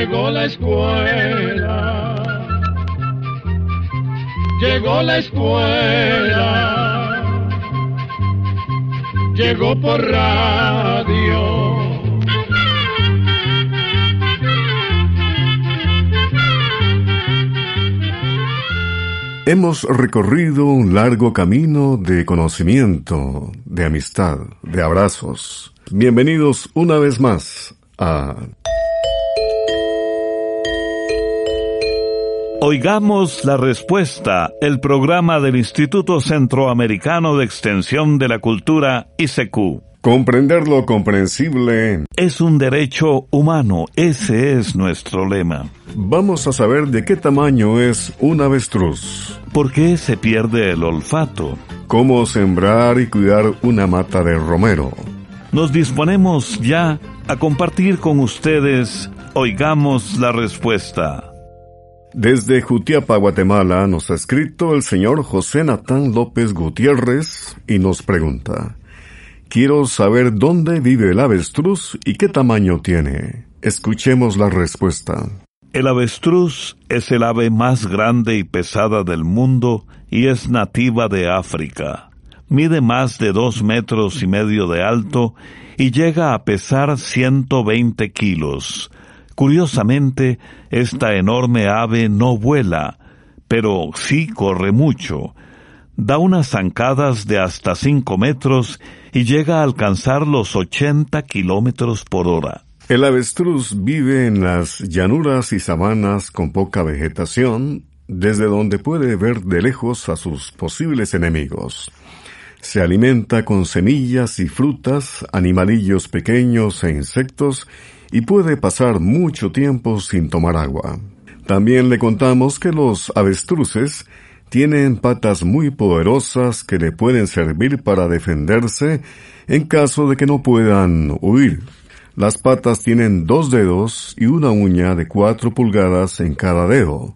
Llegó la escuela. Llegó la escuela. Llegó por radio. Hemos recorrido un largo camino de conocimiento, de amistad, de abrazos. Bienvenidos una vez más a... Oigamos la respuesta, el programa del Instituto Centroamericano de Extensión de la Cultura, ICQ. Comprender lo comprensible Es un derecho humano, ese es nuestro lema. Vamos a saber de qué tamaño es un avestruz, ¿Por qué se pierde el olfato? cómo sembrar y cuidar una mata de romero. Nos disponemos ya a compartir con ustedes, oigamos la respuesta. Desde Jutiapa, Guatemala, nos ha escrito el señor José Natán López Gutiérrez y nos pregunta, Quiero saber dónde vive el avestruz y qué tamaño tiene. Escuchemos la respuesta. El avestruz es el ave más grande y pesada del mundo y es nativa de África. Mide más de dos metros y medio de alto y llega a pesar 120 kilos. Curiosamente, esta enorme ave no vuela, pero sí corre mucho. Da unas zancadas de hasta 5 metros y llega a alcanzar los 80 kilómetros por hora. El avestruz vive en las llanuras y sabanas con poca vegetación, desde donde puede ver de lejos a sus posibles enemigos. Se alimenta con semillas y frutas, animalillos pequeños e insectos, y puede pasar mucho tiempo sin tomar agua. También le contamos que los avestruces tienen patas muy poderosas que le pueden servir para defenderse en caso de que no puedan huir. Las patas tienen dos dedos y una uña de cuatro pulgadas en cada dedo.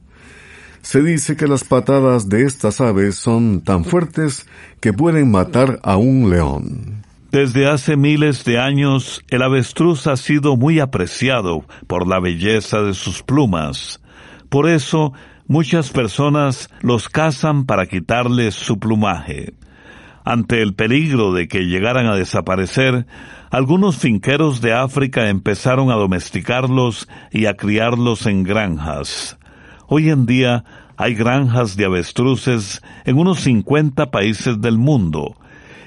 Se dice que las patadas de estas aves son tan fuertes que pueden matar a un león. Desde hace miles de años, el avestruz ha sido muy apreciado por la belleza de sus plumas. Por eso, muchas personas los cazan para quitarles su plumaje. Ante el peligro de que llegaran a desaparecer, algunos finqueros de África empezaron a domesticarlos y a criarlos en granjas. Hoy en día hay granjas de avestruces en unos 50 países del mundo.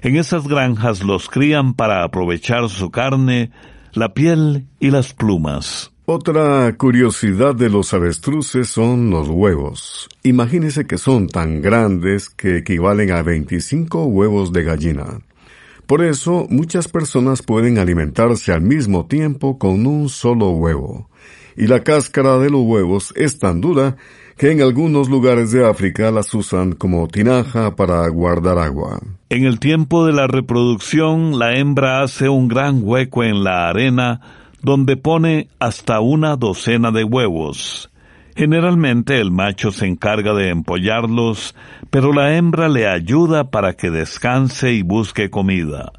En esas granjas los crían para aprovechar su carne, la piel y las plumas. Otra curiosidad de los avestruces son los huevos. Imagínese que son tan grandes que equivalen a 25 huevos de gallina. Por eso, muchas personas pueden alimentarse al mismo tiempo con un solo huevo. Y la cáscara de los huevos es tan dura que en algunos lugares de África las usan como tinaja para guardar agua. En el tiempo de la reproducción, la hembra hace un gran hueco en la arena donde pone hasta una docena de huevos. Generalmente el macho se encarga de empollarlos, pero la hembra le ayuda para que descanse y busque comida.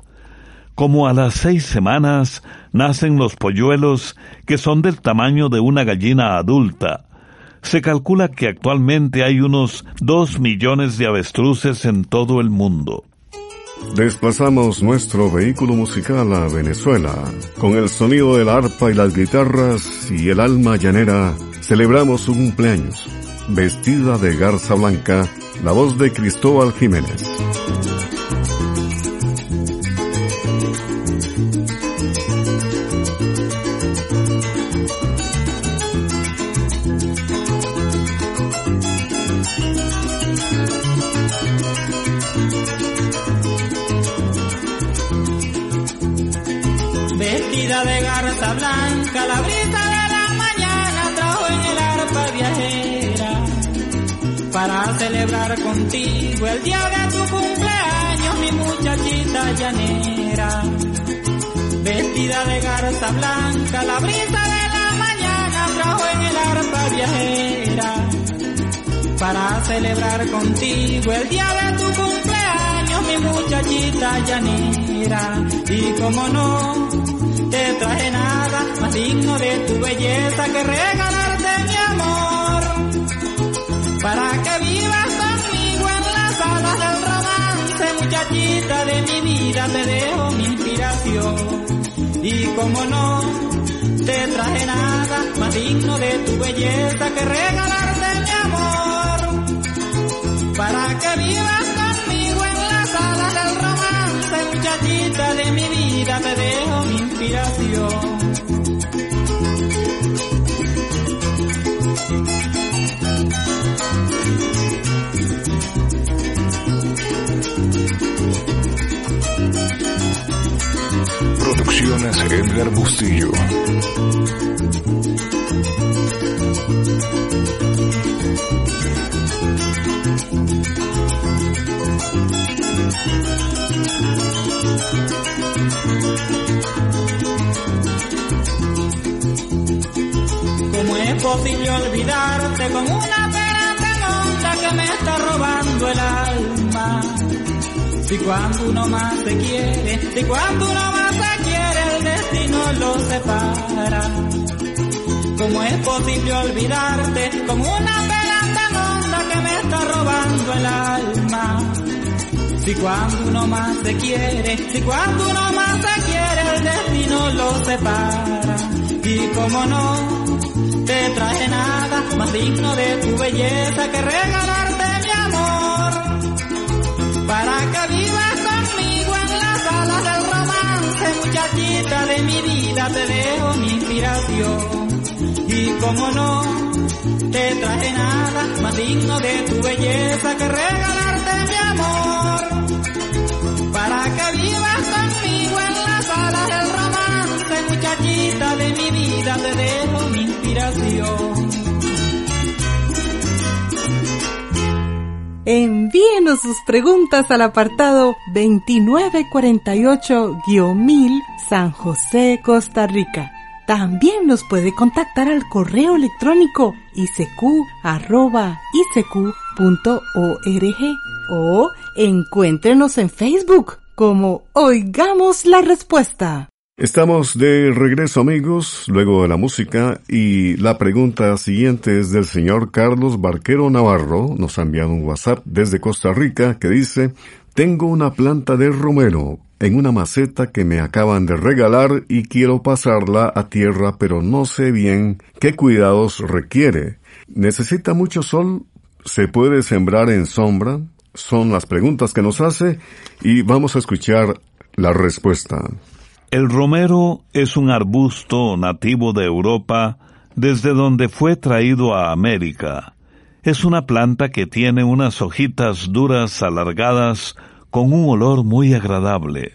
Como a las seis semanas nacen los polluelos que son del tamaño de una gallina adulta. Se calcula que actualmente hay unos dos millones de avestruces en todo el mundo. Desplazamos nuestro vehículo musical a Venezuela. Con el sonido del arpa y las guitarras y el alma llanera, celebramos su cumpleaños. Vestida de garza blanca, la voz de Cristóbal Jiménez. Celebrar contigo el día de tu cumpleaños, mi muchachita llanera. Vestida de garza blanca, la brisa de la mañana trajo en el arpa viajera para celebrar contigo el día de tu cumpleaños, mi muchachita llanera. Y como no, te traje nada más digno de tu belleza que regalarte mi amor. Muchachita de mi vida, te dejo mi inspiración. Y como no, te traje nada más digno de tu belleza que regalarte mi amor. Para que vivas conmigo en las alas del romance, muchachita de mi vida, te dejo mi inspiración. Producciones Edgar Bustillo. ¿Cómo es posible olvidarte con una pena tan honda que me está robando el alma? Si cuando uno más se quiere, si cuando uno más destino lo separa. ¿Cómo es posible olvidarte con una pena tan honda que me está robando el alma? Si cuando uno más se quiere, si cuando uno más se quiere, el destino lo separa. Y como no, te traje nada más digno de tu belleza que regalarte mi amor. Para que de mi vida, te dejo mi inspiración. Y como no, te traje nada más digno de tu belleza que regalarte mi amor. Para que vivas conmigo en las alas del romance, muchachita de mi vida, te dejo mi inspiración. Envíenos sus preguntas al apartado 2948-1000 San José, Costa Rica. También nos puede contactar al correo electrónico isq.org o encuéntrenos en Facebook como Oigamos la Respuesta. Estamos de regreso amigos, luego de la música, y la pregunta siguiente es del señor Carlos Barquero Navarro, nos ha enviado un WhatsApp desde Costa Rica que dice, tengo una planta de romero en una maceta que me acaban de regalar y quiero pasarla a tierra, pero no sé bien qué cuidados requiere. ¿Necesita mucho sol? ¿Se puede sembrar en sombra? Son las preguntas que nos hace y vamos a escuchar la respuesta. El romero es un arbusto nativo de Europa desde donde fue traído a América. Es una planta que tiene unas hojitas duras alargadas con un olor muy agradable.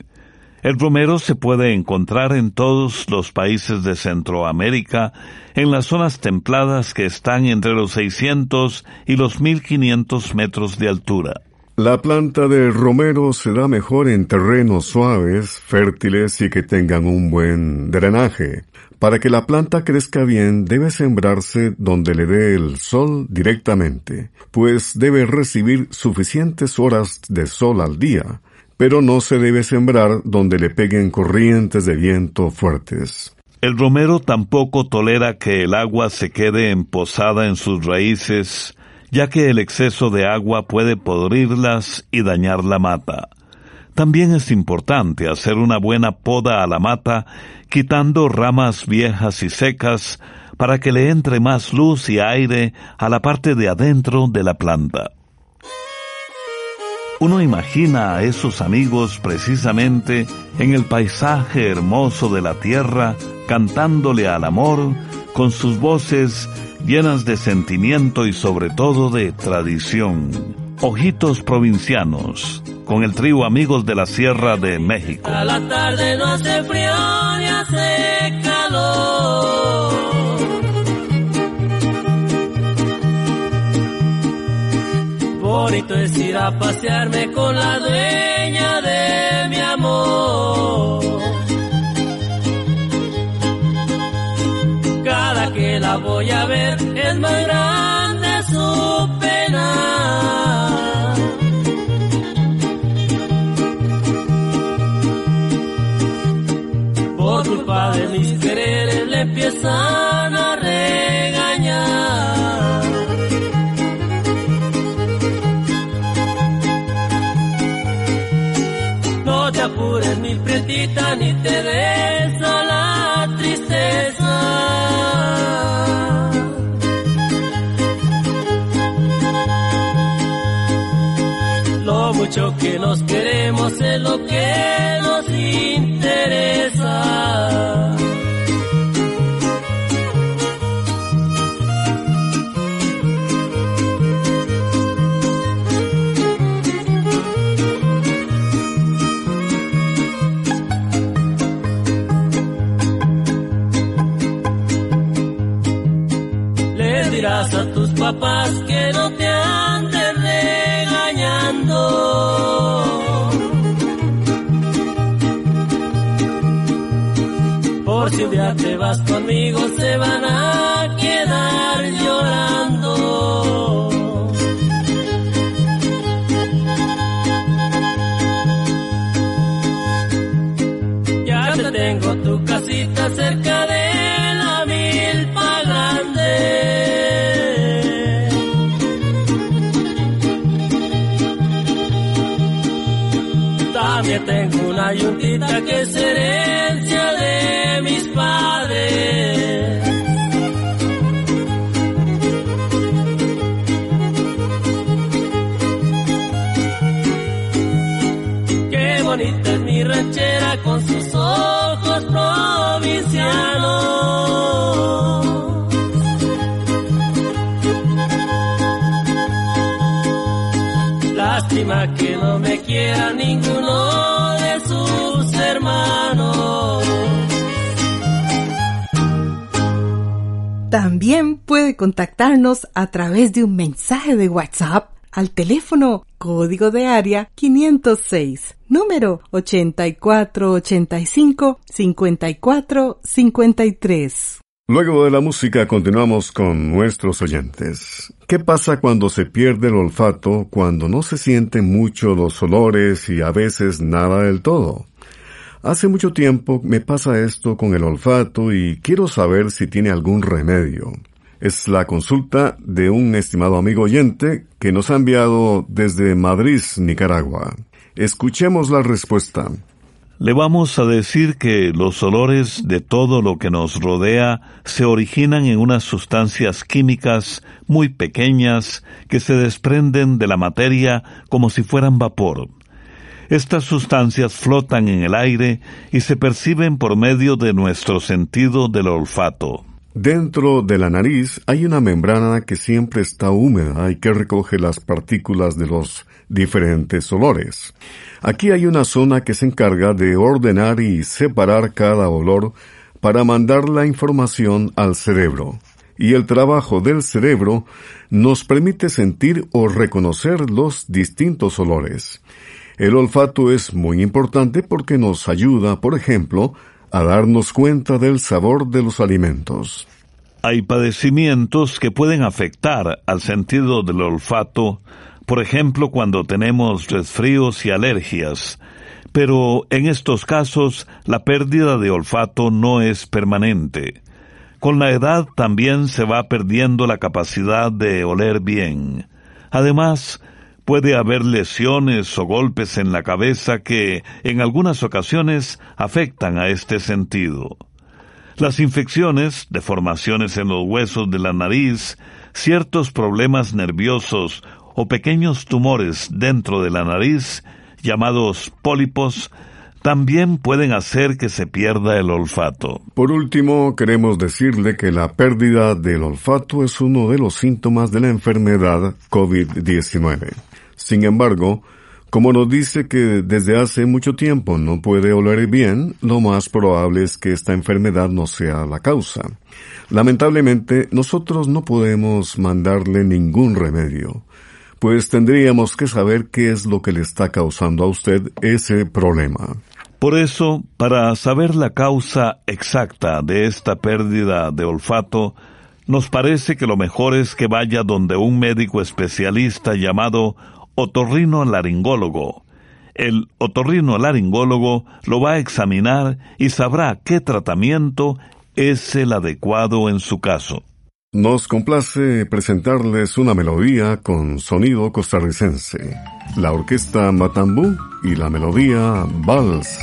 El romero se puede encontrar en todos los países de Centroamérica, en las zonas templadas que están entre los 600 y los 1500 metros de altura. La planta de romero se da mejor en terrenos suaves, fértiles y que tengan un buen drenaje. Para que la planta crezca bien debe sembrarse donde le dé el sol directamente, pues debe recibir suficientes horas de sol al día, pero no se debe sembrar donde le peguen corrientes de viento fuertes. El romero tampoco tolera que el agua se quede emposada en sus raíces, ya que el exceso de agua puede podrirlas y dañar la mata. También es importante hacer una buena poda a la mata, quitando ramas viejas y secas para que le entre más luz y aire a la parte de adentro de la planta. Uno imagina a esos amigos precisamente en el paisaje hermoso de la tierra, cantándole al amor con sus voces llenas de sentimiento y sobre todo de tradición. Ojitos Provincianos, con el trío Amigos de la Sierra de México. A la tarde no hace frío ni hace calor. Bonito es ir a pasearme con la dueña de mi amor. Ni te des a la tristeza. Lo mucho que nos queremos es lo que nos interesa. Conmigo se van a quedar llorando. Ya te tengo tu casita cerca de la milpa grande. También tengo una yuntita que de Qué bonita es mi ranchera con sus ojos provincianos. Lástima que no me quiera ninguno También puede contactarnos a través de un mensaje de WhatsApp al teléfono código de área 506, número 8485-5453. Luego de la música continuamos con nuestros oyentes. ¿Qué pasa cuando se pierde el olfato, cuando no se sienten mucho los olores y a veces nada del todo? Hace mucho tiempo me pasa esto con el olfato y quiero saber si tiene algún remedio. Es la consulta de un estimado amigo oyente que nos ha enviado desde Madrid, Nicaragua. Escuchemos la respuesta. Le vamos a decir que los olores de todo lo que nos rodea se originan en unas sustancias químicas muy pequeñas que se desprenden de la materia como si fueran vapor. Estas sustancias flotan en el aire y se perciben por medio de nuestro sentido del olfato. Dentro de la nariz hay una membrana que siempre está húmeda y que recoge las partículas de los diferentes olores. Aquí hay una zona que se encarga de ordenar y separar cada olor para mandar la información al cerebro. Y el trabajo del cerebro nos permite sentir o reconocer los distintos olores. El olfato es muy importante porque nos ayuda, por ejemplo, a darnos cuenta del sabor de los alimentos. Hay padecimientos que pueden afectar al sentido del olfato, por ejemplo cuando tenemos resfríos y alergias, pero en estos casos la pérdida de olfato no es permanente. Con la edad también se va perdiendo la capacidad de oler bien. Además, puede haber lesiones o golpes en la cabeza que en algunas ocasiones afectan a este sentido. Las infecciones, deformaciones en los huesos de la nariz, ciertos problemas nerviosos o pequeños tumores dentro de la nariz, llamados pólipos, también pueden hacer que se pierda el olfato. Por último, queremos decirle que la pérdida del olfato es uno de los síntomas de la enfermedad COVID-19. Sin embargo, como nos dice que desde hace mucho tiempo no puede oler bien, lo más probable es que esta enfermedad no sea la causa. Lamentablemente, nosotros no podemos mandarle ningún remedio. pues tendríamos que saber qué es lo que le está causando a usted ese problema. Por eso, para saber la causa exacta de esta pérdida de olfato, nos parece que lo mejor es que vaya donde un médico especialista llamado otorrino laringólogo. El otorrino laringólogo lo va a examinar y sabrá qué tratamiento es el adecuado en su caso. Nos complace presentarles una melodía con sonido costarricense. La orquesta Matambú y la melodía Vals.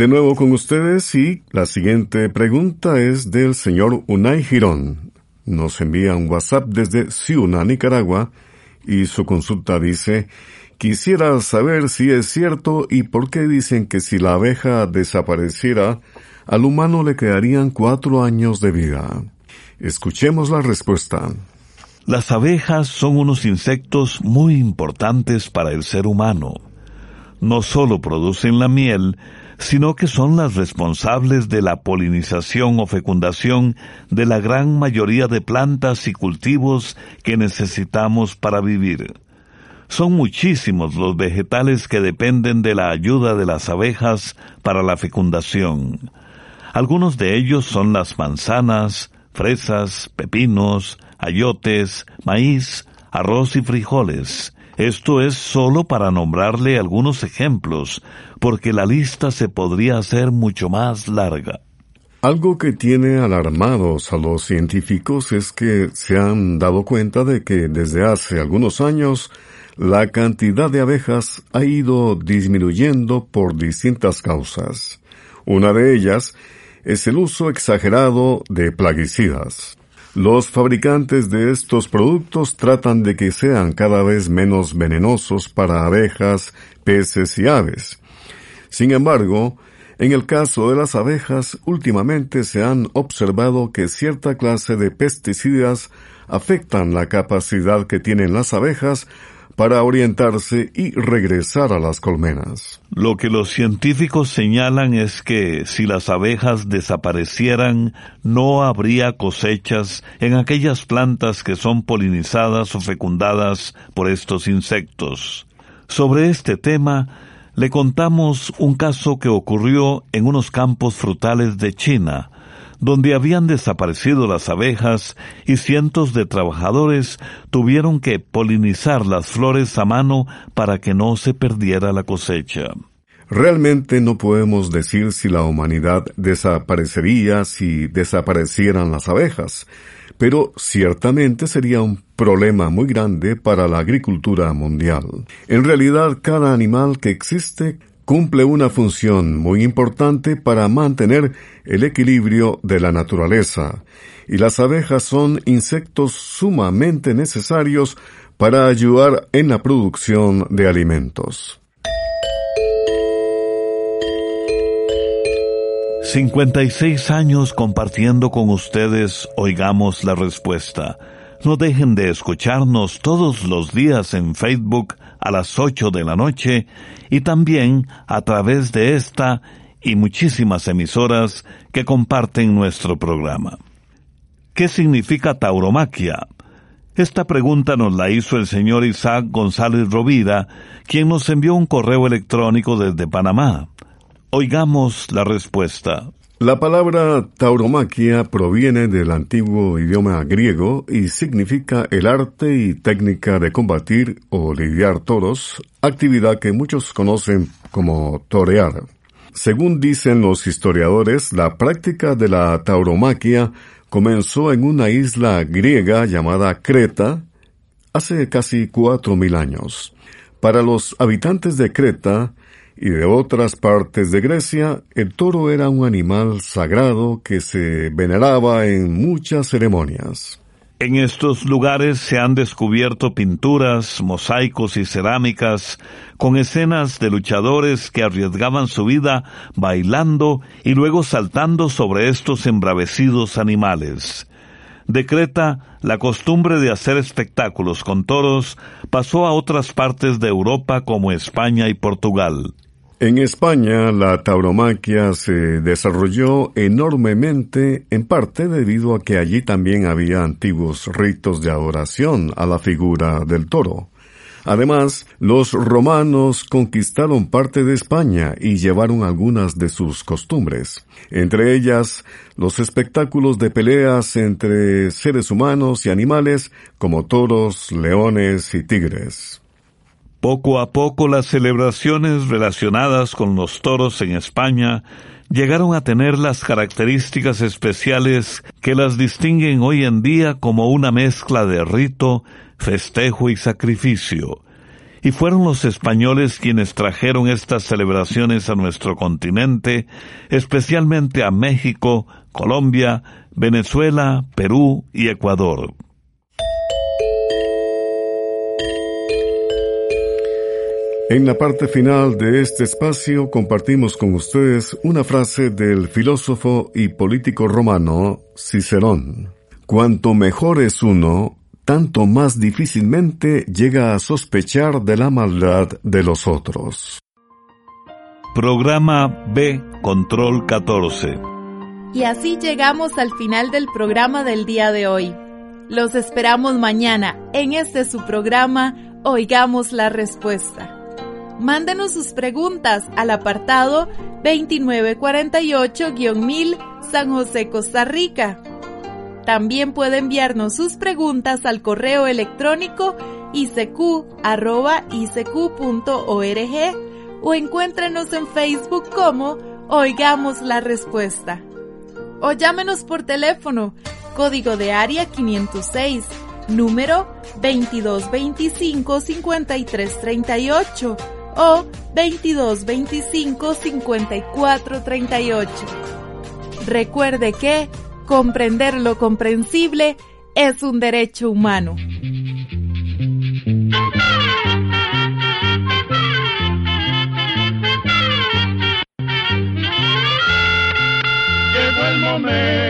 De nuevo con ustedes y la siguiente pregunta es del señor Unai Girón. Nos envía un WhatsApp desde Ciuna, Nicaragua, y su consulta dice, quisiera saber si es cierto y por qué dicen que si la abeja desapareciera, al humano le quedarían cuatro años de vida. Escuchemos la respuesta. Las abejas son unos insectos muy importantes para el ser humano. No solo producen la miel, sino que son las responsables de la polinización o fecundación de la gran mayoría de plantas y cultivos que necesitamos para vivir. Son muchísimos los vegetales que dependen de la ayuda de las abejas para la fecundación. Algunos de ellos son las manzanas, fresas, pepinos, ayotes, maíz, arroz y frijoles. Esto es solo para nombrarle algunos ejemplos, porque la lista se podría hacer mucho más larga. Algo que tiene alarmados a los científicos es que se han dado cuenta de que desde hace algunos años la cantidad de abejas ha ido disminuyendo por distintas causas. Una de ellas es el uso exagerado de plaguicidas. Los fabricantes de estos productos tratan de que sean cada vez menos venenosos para abejas, peces y aves. Sin embargo, En el caso de las abejas, últimamente se han observado que cierta clase de pesticidas afectan la capacidad que tienen las abejas para orientarse y regresar a las colmenas. Lo que los científicos señalan es que si las abejas desaparecieran, no habría cosechas en aquellas plantas que son polinizadas o fecundadas por estos insectos. Sobre este tema, le contamos un caso que ocurrió en unos campos frutales de China, donde habían desaparecido las abejas y cientos de trabajadores tuvieron que polinizar las flores a mano para que no se perdiera la cosecha. Realmente no podemos decir si la humanidad desaparecería si desaparecieran las abejas, pero ciertamente sería un problema muy grande para la agricultura mundial. En realidad, cada animal que existe cumple una función muy importante para mantener el equilibrio de la naturaleza, y las abejas son insectos sumamente necesarios para ayudar en la producción de alimentos. 56 años compartiendo con ustedes, oigamos la respuesta. No dejen de escucharnos todos los días en Facebook a las 8 de la noche y también a través de esta y muchísimas emisoras que comparten nuestro programa. ¿Qué significa tauromaquia? Esta pregunta nos la hizo el señor Isaac González Rovira, quien nos envió un correo electrónico desde Panamá. Oigamos la respuesta. La palabra tauromaquia proviene del antiguo idioma griego y significa el arte y técnica de combatir o lidiar toros, actividad que muchos conocen como torear. Según dicen los historiadores, la práctica de la tauromaquia comenzó en una isla griega llamada Creta hace casi cuatro mil años. Para los habitantes de Creta, y de otras partes de Grecia, el toro era un animal sagrado que se veneraba en muchas ceremonias. En estos lugares se han descubierto pinturas, mosaicos y cerámicas con escenas de luchadores que arriesgaban su vida bailando y luego saltando sobre estos embravecidos animales. De Creta, la costumbre de hacer espectáculos con toros pasó a otras partes de Europa como España y Portugal. En España, la tauromaquia se desarrolló enormemente, en parte debido a que allí también había antiguos ritos de adoración a la figura del toro. Además, los romanos conquistaron parte de España y llevaron algunas de sus costumbres, entre ellas los espectáculos de peleas entre seres humanos y animales como toros, leones y tigres. Poco a poco las celebraciones relacionadas con los toros en España llegaron a tener las características especiales que las distinguen hoy en día como una mezcla de rito, festejo y sacrificio. Y fueron los españoles quienes trajeron estas celebraciones a nuestro continente, especialmente a México, Colombia, Venezuela, Perú y Ecuador. En la parte final de este espacio compartimos con ustedes una frase del filósofo y político romano Cicerón. Cuanto mejor es uno, tanto más difícilmente llega a sospechar de la maldad de los otros. Programa B Control 14 Y así llegamos al final del programa del día de hoy. Los esperamos mañana en este su programa Oigamos la Respuesta. Mándenos sus preguntas al apartado 2948-1000 San José, Costa Rica. También puede enviarnos sus preguntas al correo electrónico isq.org o encuéntrenos en Facebook como Oigamos la Respuesta. O llámenos por teléfono, código de área 506, número 2225-5338 o 2225 5438. Recuerde que comprender lo comprensible es un derecho humano. Llegó el momento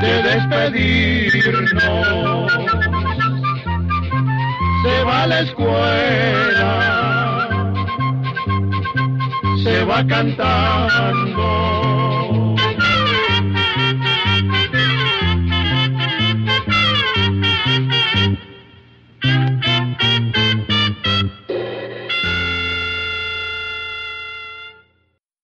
de despedirnos la escuela, se va cantando